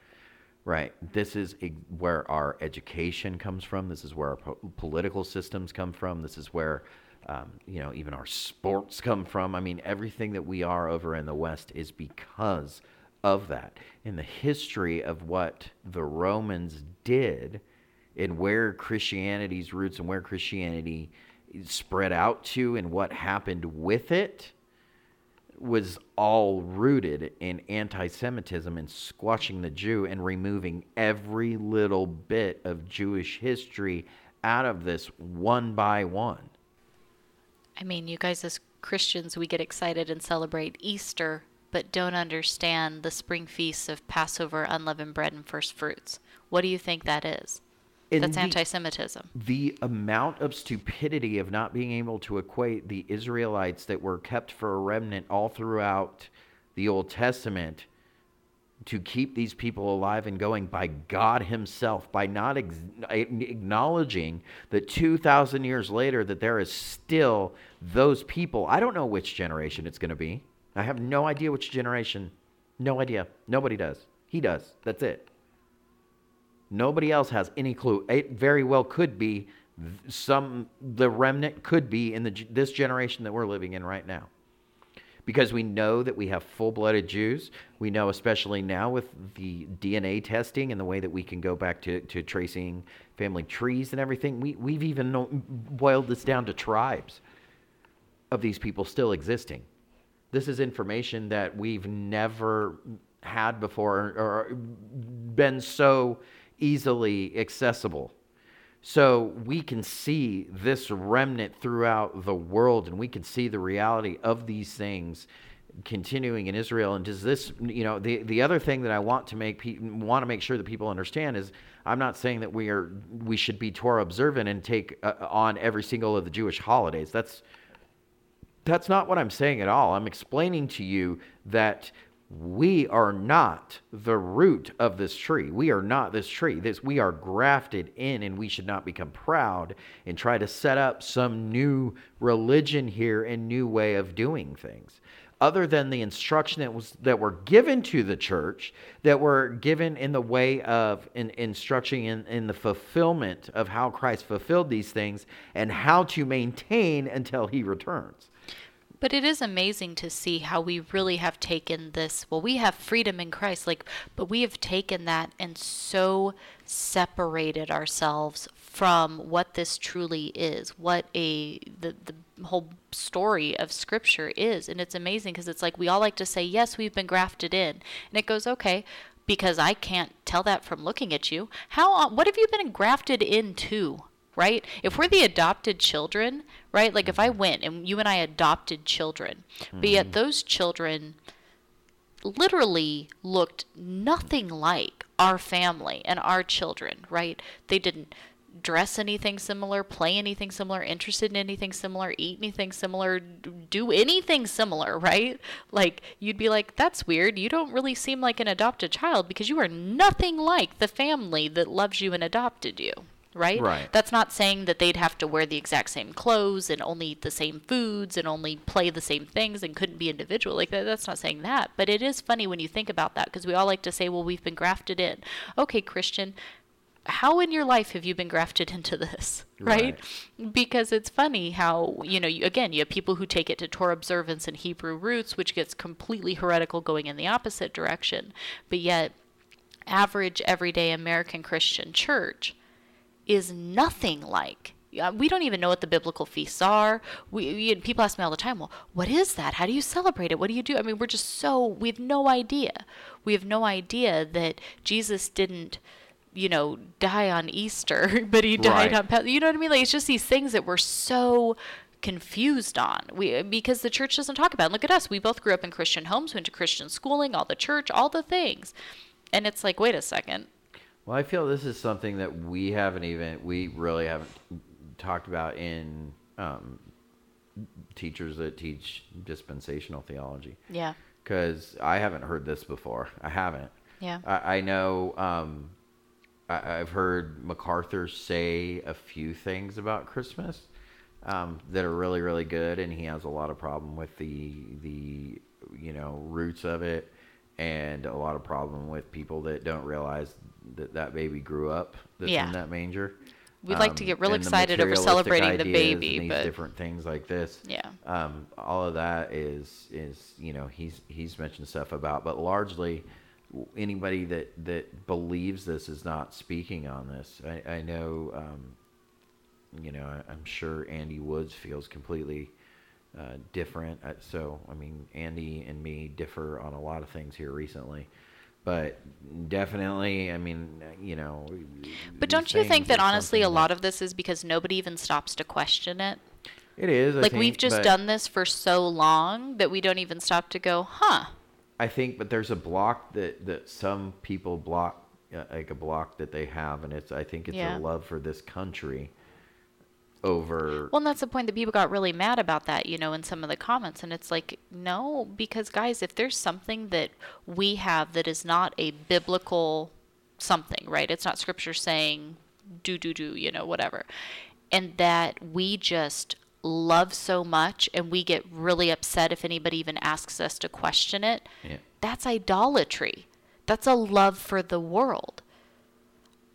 Right. This is where our education comes from. This is where our po- political systems come from. This is where um, you know even our sports come from. I mean, everything that we are over in the West is because of that. In the history of what the Romans did and where Christianity's roots and where Christianity spread out to and what happened with it, was all rooted in anti-Semitism and squashing the Jew and removing every little bit of Jewish history out of this one by one. I mean, you guys as Christians, we get excited and celebrate Easter, but don't understand the spring feasts of Passover, unleavened bread, and first fruits. What do you think that is? And That's anti Semitism. the amount of stupidity of not being able to equate the Israelites that were kept for a remnant all throughout the Old Testament to keep these people alive and going by God Himself, by not ex- acknowledging that 2,000 years later that there is still those people. I don't know which generation it's going to be. I have no idea which generation. No idea. Nobody does. He does. That's it. Nobody else has any clue. It very well could be some the remnant could be in the this generation that we're living in right now. Because we know that we have full-blooded Jews. We know especially now with the DNA testing and the way that we can go back to, to tracing family trees and everything. We, we've even boiled this down to tribes of these people still existing. This is information that we've never had before or been so easily accessible. So we can see this remnant throughout the world and we can see the reality of these things continuing in Israel and does this you know the the other thing that I want to make want to make sure that people understand is I'm not saying that we are we should be Torah observant and take uh, on every single of the Jewish holidays that's that's not what I'm saying at all. I'm explaining to you that we are not the root of this tree. We are not this tree. This we are grafted in and we should not become proud and try to set up some new religion here and new way of doing things. Other than the instruction that was that were given to the church, that were given in the way of in, instruction in, in the fulfillment of how Christ fulfilled these things and how to maintain until he returns. But it is amazing to see how we really have taken this. Well, we have freedom in Christ, like, but we have taken that and so separated ourselves from what this truly is, what a the the whole story of Scripture is, and it's amazing because it's like we all like to say, yes, we've been grafted in, and it goes, okay, because I can't tell that from looking at you. How? What have you been grafted into? Right? If we're the adopted children, right? Like if I went and you and I adopted children, but yet mm-hmm. those children literally looked nothing like our family and our children, right? They didn't dress anything similar, play anything similar, interested in anything similar, eat anything similar, do anything similar, right? Like you'd be like, that's weird. You don't really seem like an adopted child because you are nothing like the family that loves you and adopted you. Right? Right. That's not saying that they'd have to wear the exact same clothes and only eat the same foods and only play the same things and couldn't be individual. Like that, that's not saying that. But it is funny when you think about that because we all like to say, well, we've been grafted in. Okay, Christian, how in your life have you been grafted into this? Right? Because it's funny how, you know, you, again, you have people who take it to Torah observance and Hebrew roots, which gets completely heretical going in the opposite direction. But yet, average everyday American Christian church is nothing like. We don't even know what the biblical feasts are. We, we people ask me all the time, "Well, what is that? How do you celebrate it? What do you do?" I mean, we're just so we have no idea. We have no idea that Jesus didn't, you know, die on Easter, but he died Right. on. You know what I mean? Like it's just these things that we're so confused on. We because the church doesn't talk about. It. Look at us. We both grew up in Christian homes, went to Christian schooling, all the church, all the things. And it's like, wait a second. Well, I feel this is something that we haven't even, we really haven't talked about in um, teachers that teach dispensational theology. Yeah. Because I haven't heard this before. I haven't. Yeah. I, I know um, I, I've heard MacArthur say a few things about Christmas um, that are really, really good, and he has a lot of problem with the the you know roots of it, and a lot of problem with people that don't realize that that baby grew up that's Yeah. in that manger. We'd like to Um, get real excited over celebrating the baby, but- different things like this Yeah. um, all of that is is you know he's he's mentioned stuff about, but largely anybody that that believes this is not speaking on this. I, I know, um, you know, I, I'm sure Andy Woods feels completely uh, different. Uh, so, I mean, Andy and me differ on a lot of things here recently. But definitely, I mean, you know. But don't you think that honestly, a lot of this is because nobody even stops to question it? It is. I like think, we've just done this for so long that we don't even stop to go, huh? I think, but there's a block that that some people block, uh, like a block that they have, and it's I think it's Yeah. a love for this country over. Well, and that's the point that people got really mad about that, you know, in some of the comments. And it's like, no, because guys, if there's something that we have that is not a biblical something, right? It's not scripture saying do, do, do, you know, whatever. And that we just love so much and we get really upset if anybody even asks us to question it. Yeah. That's idolatry. That's a love for the world.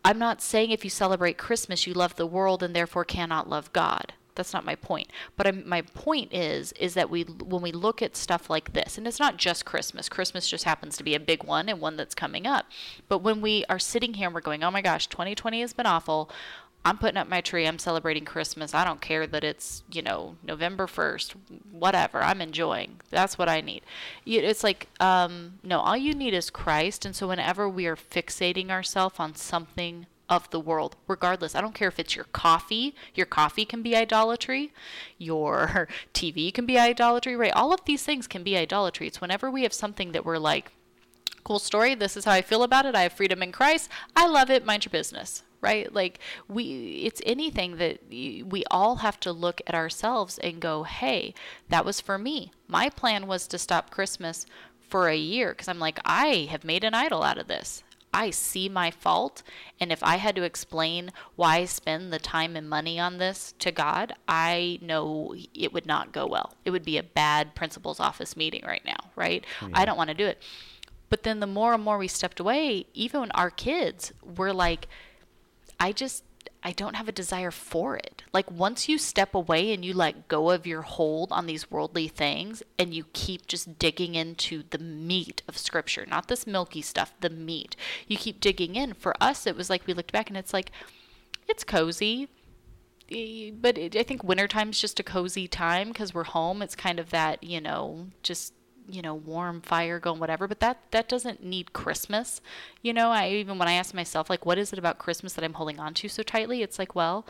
I'm not saying if you celebrate Christmas you love the world and therefore cannot love God. That's not my point. But I'm, my point is is that we when we look at stuff like this, and it's not just Christmas. Christmas just happens to be a big one and one that's coming up. But when we are sitting here and we're going, "Oh my gosh, 2020 has been awful. I'm putting up my tree. I'm celebrating Christmas. I don't care that it's, you know, November 1st, whatever. I'm enjoying. That's what I need. It's like, um, no, all you need is Christ. And so whenever we are fixating ourselves on something of the world, regardless, I don't care if it's your coffee, your coffee can be idolatry, your TV can be idolatry, right? All of these things can be idolatry. It's whenever we have something that we're like, cool story. This is how I feel about it. I have freedom in Christ. I love it. Mind your business, right? Like we, it's anything that we all have to look at ourselves and go, hey, that was for me. My plan was to stop Christmas for a year because I'm like, I have made an idol out of this. I see my fault. And if I had to explain why I spend the time and money on this to God, I know it would not go well. It would be a bad principal's office meeting right now, right? I hmm. don't want to do it. But then the more and more we stepped away, even our kids were like, I just, I don't have a desire for it. Like once you step away and you let go of your hold on these worldly things and you keep just digging into the meat of scripture, not this milky stuff, the meat. You keep digging in. For us, it was like we looked back and it's like, it's cozy. But it, I think wintertime's just a cozy time because we're home. It's kind of that, you know, just you know warm fire going whatever but that that doesn't need christmas. You know i even when i ask myself like what is it about christmas that i'm holding on to so tightly? It's like well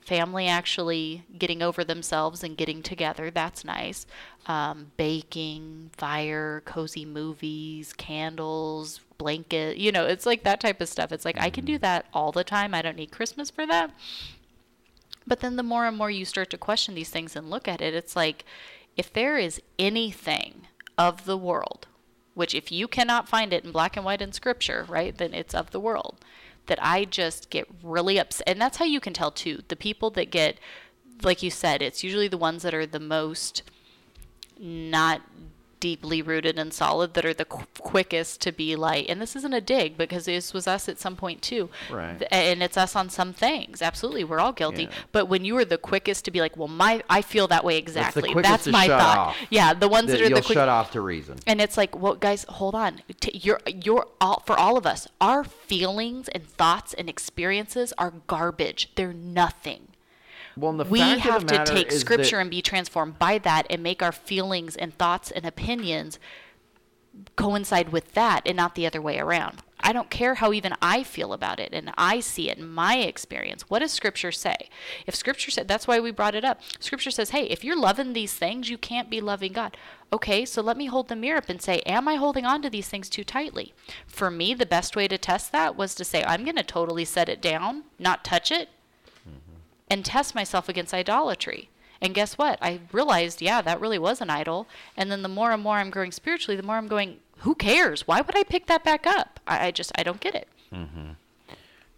family actually getting over themselves and getting together that's nice. Um, baking fire cozy movies candles blanket you know it's like that type of stuff. It's like i can do that all the time. I don't need christmas for that. But then the more and more you start to question these things and look at it, it's like if there is anything of the world, which if you cannot find it in black and white in scripture, right, then it's of the world, that I just get really upset. And that's how you can tell too. The people that get, like you said, it's usually the ones that are the most not deeply rooted and solid that are the qu- quickest to be like and this isn't a dig because this was us at some point too Right. And it's us on some things absolutely we're all guilty Yeah. but when you are the quickest to be like well my i feel that way exactly that's my thought off. yeah the ones that that are the quick shut off to reason. and it's like, well, guys, hold on. T- You're, you're all, for all of us, our feelings and thoughts and experiences are garbage. They're nothing. Well, we have to take scripture that- and be transformed by that and make our feelings and thoughts and opinions coincide with that and not the other way around. I don't care how even I feel about it and I see it in my experience. What does scripture say? If scripture said that's why we brought it up. Scripture says, "Hey, if you're loving these things, you can't be loving God." Okay, so let me hold the mirror up and say, "Am I holding on to these things too tightly?" For me, the best way to test that was to say, "I'm going to totally set it down, not touch it, and test myself against idolatry." And guess what? I realized, yeah, that really was an idol. And then the more and more I'm growing spiritually, the more I'm going, who cares? Why would I pick that back up? I, I just, I don't get it. Mm-hmm.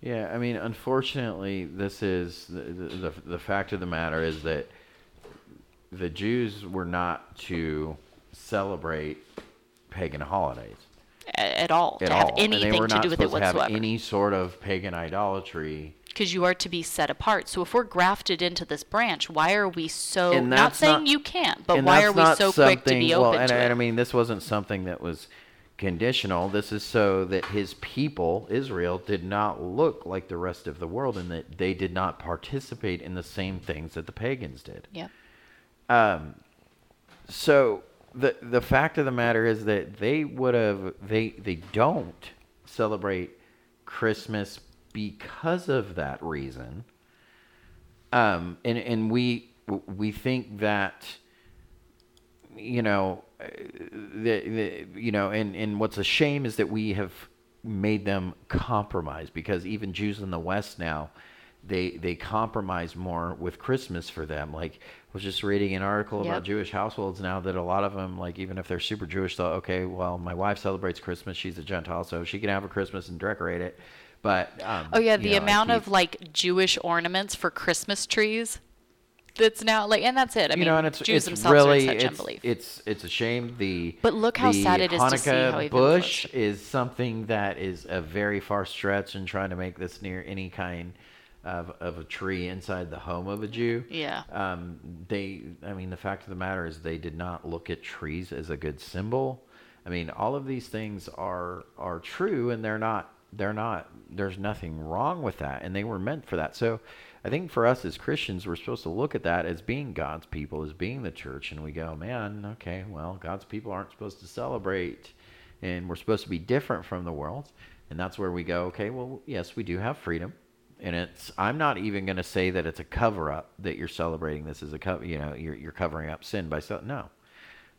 Yeah, I mean, unfortunately, this is the, the the fact of the matter is that the Jews were not to celebrate pagan holidays At all. at to have all, they anything to do with it to have any sort of pagan idolatry. Because you are to be set apart. So if we're grafted into this branch, why are we so, not saying not- you can't, but why are we so quick to be open well, and, to I- it? and I mean, this wasn't something that was conditional. This is so that his people, Israel, did not look like the rest of the world, and that they did not participate in the same things that the pagans did. yeah. Um, so the the fact of the matter is that they would have they they don't celebrate Christmas because of that reason. Um, and and we we think that you know uh, the, the you know and and what's a shame is that we have made them compromise because even Jews in the West now they they compromise more with Christmas for them. Like I was just reading an article Yep. about Jewish households now that a lot of them like even if they're super Jewish, they'll okay, well my wife celebrates Christmas, she's a Gentile, so she can have a Christmas and decorate it. But um, Oh yeah, the know, amount of like Jewish ornaments for Christmas trees that's now like, and that's it. I you mean, know, and it's Jews it's themselves really are in such it's, unbelief. it's it's a shame. The But look how sad it is to see Hanukkah how bush is something that is a very far stretch in trying to make this near any kind of of a tree inside the home of a Jew. Yeah. Um, they, I mean, the fact of the matter is they did not look at trees as a good symbol. I mean, all of these things are are true, and they're not they're not. There's nothing wrong with that, and they were meant for that. So, I think for us as Christians, we're supposed to look at that as being God's people, as being the church, and we go, man, okay, well, God's people aren't supposed to celebrate, and we're supposed to be different from the world, and that's where we go, okay, well, yes, we do have freedom, and it's I'm not even going to say that it's a cover up that you're celebrating this as a cover, you know, you're you're covering up sin by so no.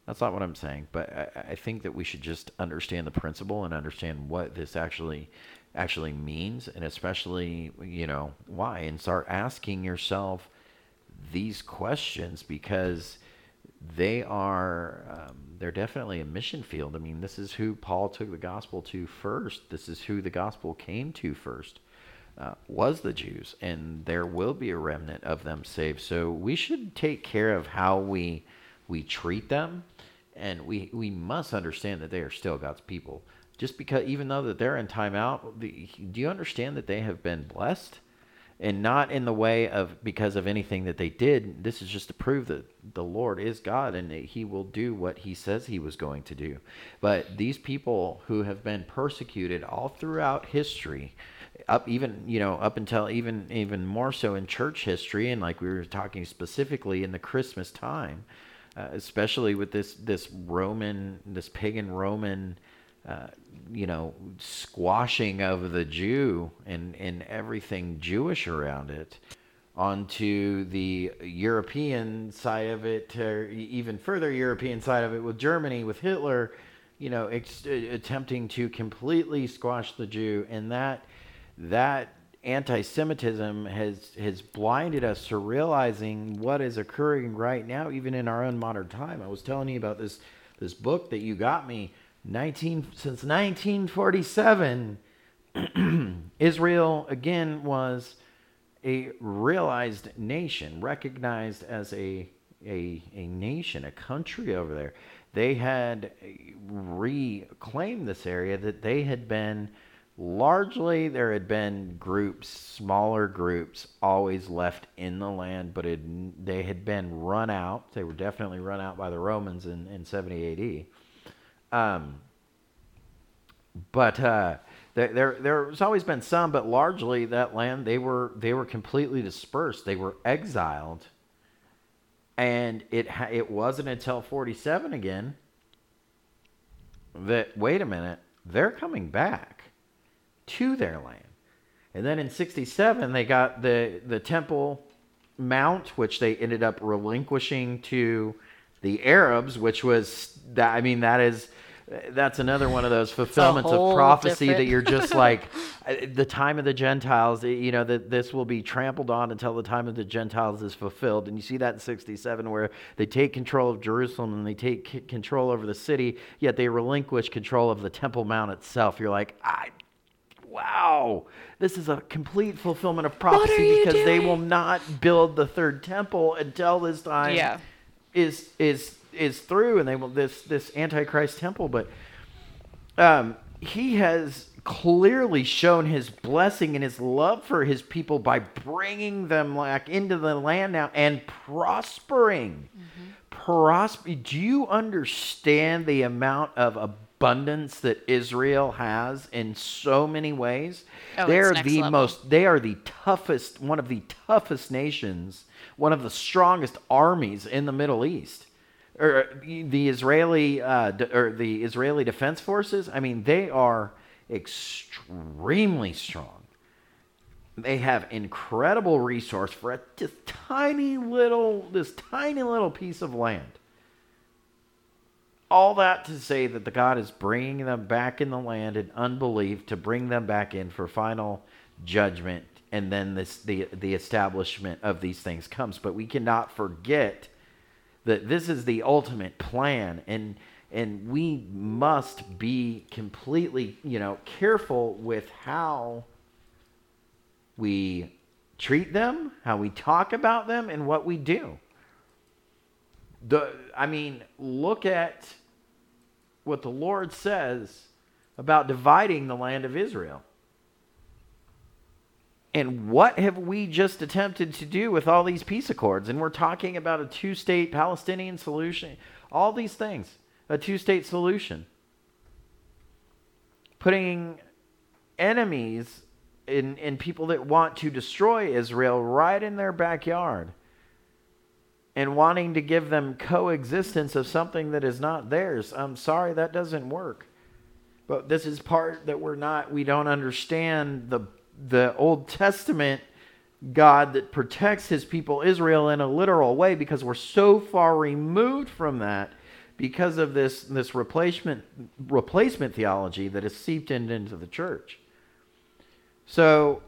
That's not what I'm saying, but I, I think that we should just understand the principle and understand what this actually actually means, and especially you know why, and start asking yourself these questions because they are um, they're definitely a mission field. I mean, this is who Paul took the gospel to first. This is who the gospel came to first. Uh, was the Jews, and there will be a remnant of them saved. So we should take care of how we we treat them, and we we must understand that they are still God's people. Just because, even though that they're in timeout, the, do you understand that they have been blessed? and not in the way of because of anything that they did. This is just to prove that the Lord is God and that He will do what He says He was going to do. But these people who have been persecuted all throughout history, up even you know up until even even more so in church history, and like we were talking specifically in the Christmas time, uh, especially with this this Roman this pagan Roman uh, you know, squashing of the Jew and, and everything Jewish around it onto the European side of it, or even further European side of it with Germany, with Hitler, you know, ex- attempting to completely squash the Jew. And that, that anti-Semitism has, has blinded us to realizing what is occurring right now, even in our own modern time. I was telling you about this, this book that you got me 19 since 1947 Israel again was a realized nation recognized as a, a a nation a country over there they had uh, reclaimed this area that they had been largely there had been groups smaller groups always left in the land but it, they had been run out. They were definitely run out by the Romans in, in 70 AD um, but uh, there, there there's always been some, but largely that land they were they were completely dispersed. They were exiled, and it it wasn't until 47 again that wait a minute they're coming back to their land, and then in 67 they got the the Temple Mount, which they ended up relinquishing to the Arabs, which was that I mean that is that's another one of those fulfillments of prophecy that you're just like uh, the time of the Gentiles. You know that this will be trampled on until the time of the Gentiles is fulfilled, and you see that in '67 where they take control of Jerusalem and they take control over the city, yet they relinquish control of the Temple Mount itself. You're like, I wow, this is a complete fulfillment of prophecy because they will not build the third temple until this time Yeah. is is is through and they will this this antichrist temple. But um he has clearly shown his blessing and his love for his people by bringing them like into the land now and prospering. Prosper do you understand the amount of abundance that Israel has in so many ways Oh, they're the level. most they are the toughest one of the toughest nations one of the strongest armies in the Middle East or the Israeli uh, d- or the Israeli Defense Forces. I mean, they are extremely strong. They have incredible resource for a tiny little this tiny little piece of land. All that to say that the God is bringing them back in the land in unbelief to bring them back in for final judgment and then this the the establishment of these things comes. But we cannot forget that this is the ultimate plan and and we must be completely you know careful with how we treat them how we talk about them and what we do. The i mean look at what the lord says about dividing the land of israel and what have we just attempted to do with all these peace accords? And we're talking about a two state Palestinian solution, all these things, a two state solution. Putting enemies in, in people that want to destroy Israel right in their backyard and wanting to give them coexistence of something that is not theirs. I'm sorry, that doesn't work. But this is part that we're not, we don't understand the the Old Testament God that protects his people Israel in a literal way because we're so far removed from that because of this this replacement replacement theology that is seeped in, into the church. So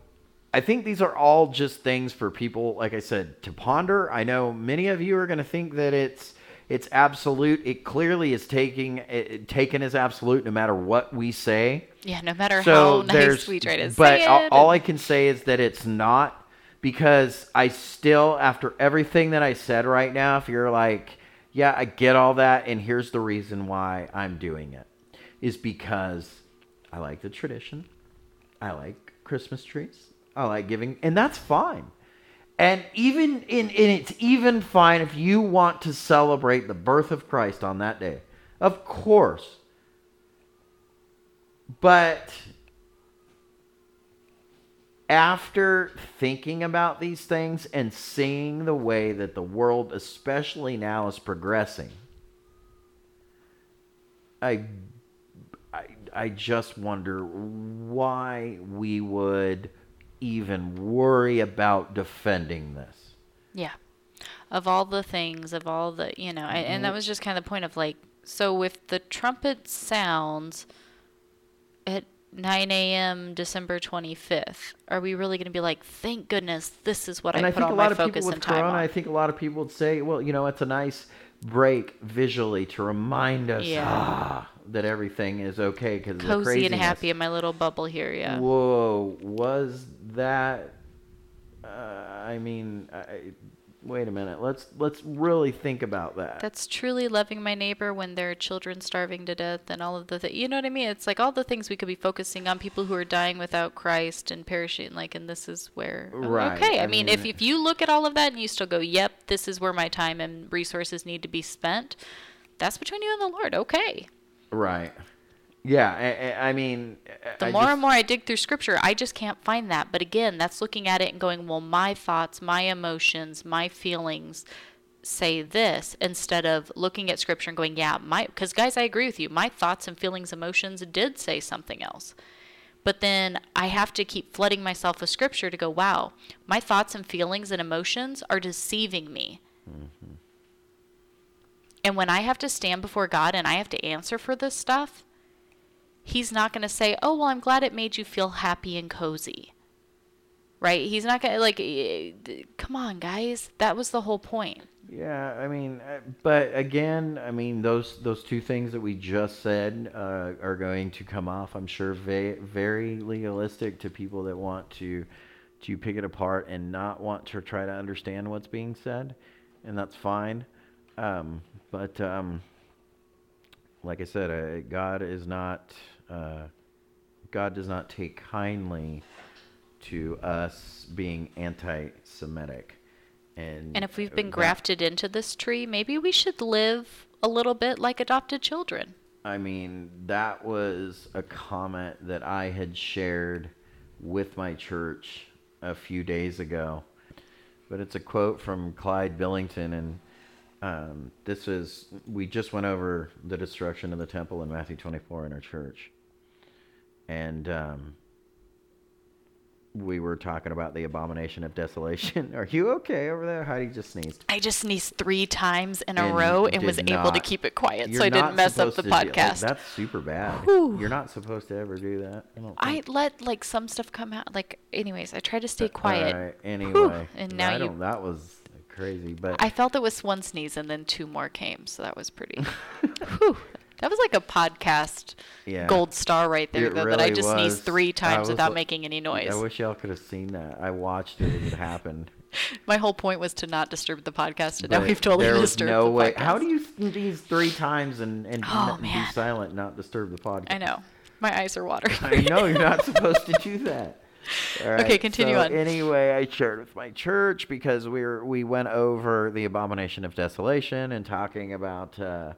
I think these are all just things for people, like I said, to ponder. I know many of you are going to think that it's it's absolute. It clearly is taking it, taken as absolute no matter what we say. Yeah, no matter so how nice we try to but say it. all I can say is that it's not because I still, after everything that I said right now, if you're like, yeah, I get all that, and here's the reason why I'm doing it, is because I like the tradition. I like Christmas trees. I like giving, and that's fine. And even in, and it's even fine if you want to celebrate the birth of Christ on that day. Of course. But after thinking about these things and seeing the way that the world, especially now, is progressing, I, I, I just wonder why we would even worry about defending this. Yeah. Of all the things, of all the, you know, mm-hmm. and that was just kind of the point of like, so if the trumpet sounds at 9 a.m. December 25th, are we really going to be like, thank goodness this is what and I, I put all my focus and time Corona, on? I think a lot of people would say, well, you know, it's a nice break visually to remind us yeah. ah, that everything is okay because cozy and happy in my little bubble here. Yeah. Whoa, was that? Uh, I mean, I, wait a minute. Let's let's really think about that. That's truly loving my neighbor when there are children starving to death and all of the th- you know what I mean? It's like all the things we could be focusing on people who are dying without Christ and perishing like and this is where right. okay. I, I mean, mean, if if you look at all of that and you still go, "Yep, this is where my time and resources need to be spent." That's between you and the Lord. Okay. Right. Yeah, I, I mean, the I more just, and more I dig through scripture, I just can't find that. But again, that's looking at it and going, well, my thoughts, my emotions, my feelings say this instead of looking at scripture and going, yeah, my, because guys, I agree with you. My thoughts and feelings, emotions did say something else. But then I have to keep flooding myself with scripture to go, wow, my thoughts and feelings and emotions are deceiving me. Mm-hmm. And when I have to stand before God and I have to answer for this stuff, he's not going to say, "Oh, well, I'm glad it made you feel happy and cozy." Right? He's not going to like eh, come on, guys. That was the whole point. Yeah, I mean, uh, but again, I mean, those those two things that we just said uh, are going to come off. I'm sure very very legalistic to people that want to to pick it apart and not want to try to understand what's being said, and that's fine. Um, but um, like I said, uh, God is not uh, God does not take kindly to us being anti-Semitic. And, and if we've been that, grafted into this tree, maybe we should live a little bit like adopted children. I mean, that was a comment that I had shared with my church a few days ago. But it's a quote from Clyde Billington, and um, this is we just went over the destruction of the temple in Matthew 24 in our church, and um, we were talking about the abomination of desolation. Are you okay over there? Heidi just sneezed. I just sneezed three times in a And row and was able to keep it quiet, so I didn't mess up the to do- like, podcast. that's super bad. Whew. You're not supposed to ever do that. I, don't I let like some stuff come out. Like, anyways, I try to stay quiet. Right, Anyway, and now you- that was crazy, but I felt it was one sneeze and then two more came, so that was pretty. Whew. That was like a podcast yeah. gold star right there, It though, that I just was. sneezed three times without li- making any noise. I wish y'all could have seen that. I watched it as it happened. My whole point was to not disturb the podcast, and now we've totally there was disturbed no the way. podcast. How do you sneeze three times and and Oh, be silent, not disturb the podcast? I know. My eyes are watering. I know you're not supposed to do that. All Okay, continue so on. Anyway, I shared with my church because we were we went over the abomination of desolation and talking about, uh,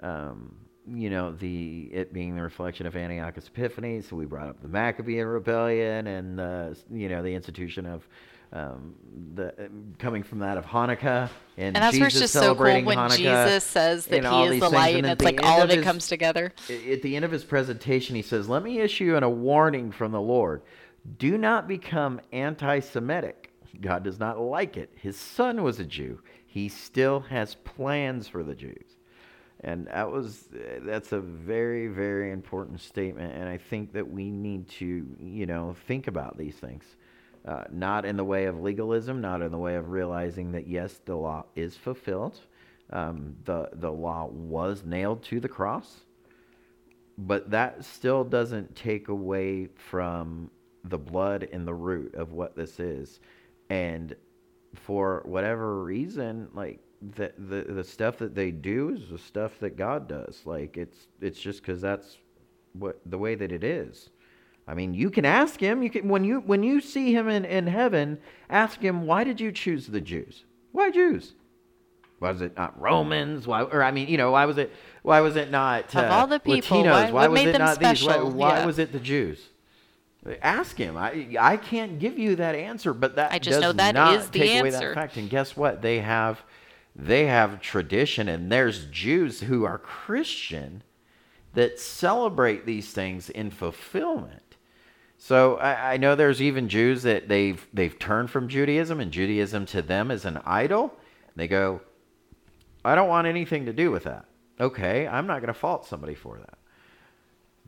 um, you know, the it being the reflection of Antiochus Epiphanes. So we brought up the Maccabean rebellion and uh, you know the institution of. Um, the coming from that of Hanukkah and, And that's Jesus where it's just so cool when Hanukkah Jesus says that he is the light, and and it's like all of of it his- comes together. At the end of his presentation, he says, Let me issue an, a warning from the Lord. Do not become anti Semitic. God does not like it. His son was a Jew. He still has plans for the Jews. And that was that's a very very important statement and I think that we need to, you know, think about these things. Uh, not in the way of legalism, not in the way of realizing that yes, the law is fulfilled. Um, the the law was nailed to the cross but that still doesn't take away from the blood and the root of what this is and for whatever reason like the, the the stuff that they do is the stuff that god does like it's it's just because that's what the way that it is i mean you can ask him you can when you when you see him in in heaven ask him why did you choose the jews why jews was it not Romans? Why, or I mean, you know, why was it? Why was it not Of uh, all the people, Latinos? why- what was made it them not these? Why, why Yeah. was it the Jews? Ask him. I I can't give you that answer, but that I just does know that not is the take away that fact. And guess what? They have they have tradition, and there's Jews who are Christian that celebrate these things in fulfillment. So I, I know there's even Jews that they've they've turned from Judaism, and Judaism to them is an idol. They go, I don't want anything to do with that. Okay, I'm not going to fault somebody for that.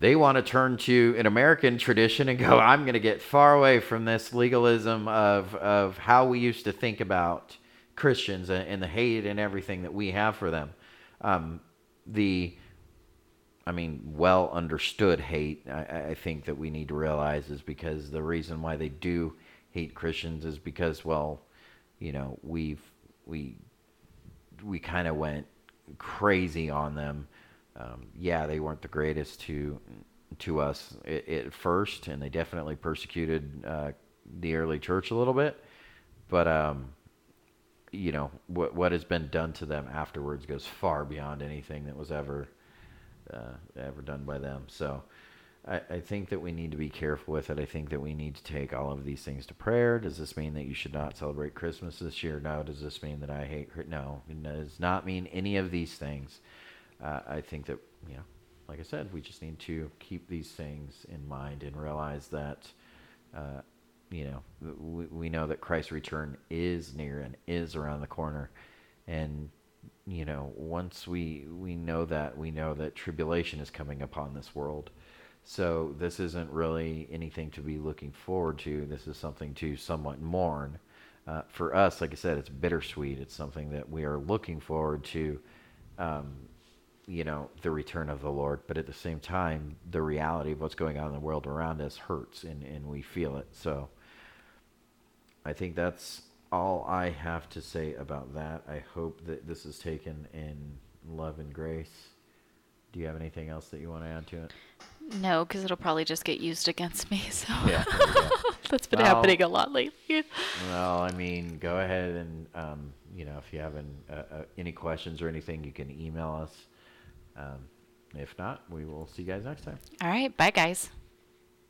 They want to turn to an American tradition and go, I'm going to get far away from this legalism of, of how we used to think about Christians and, and the hate and everything that we have for them. Um, the, I mean, well understood hate, I, I think that we need to realize is because the reason why they do hate Christians is because, well, you know, we've, we we kind of went crazy on them. Um, yeah, they weren't the greatest to to us at, first, and they definitely persecuted uh, the early church a little bit. But um, you know what what has been done to them afterwards goes far beyond anything that was ever uh, ever done by them. So. I, I think that we need to be careful with it. I think that we need to take all of these things to prayer. Does this mean that you should not celebrate Christmas this year? No. Does this mean that I hate? No. It does not mean any of these things. Uh, I think that you know, like I said, we just need to keep these things in mind and realize that, uh, you know, we, we know that Christ's return is near and is around the corner, and you know, once we we know that, we know that tribulation is coming upon this world. So this isn't really anything to be looking forward to. This is something to somewhat mourn. Uh, for us, like I said, it's bittersweet. It's something that we are looking forward to, um, you know, the return of the Lord. But at the same time, the reality of what's going on in the world around us hurts, and, and we feel it. So I think that's all I have to say about that. I hope that this is taken in love and grace. Do you have anything else that you want to add to it? No, because it'll probably just get used against me. So Yeah, that's been Well- happening a lot lately. Well, I mean, go ahead and um, you know if you have an, uh, uh, any questions or anything, you can email us. Um, if not, we will see you guys next time. All right, bye guys.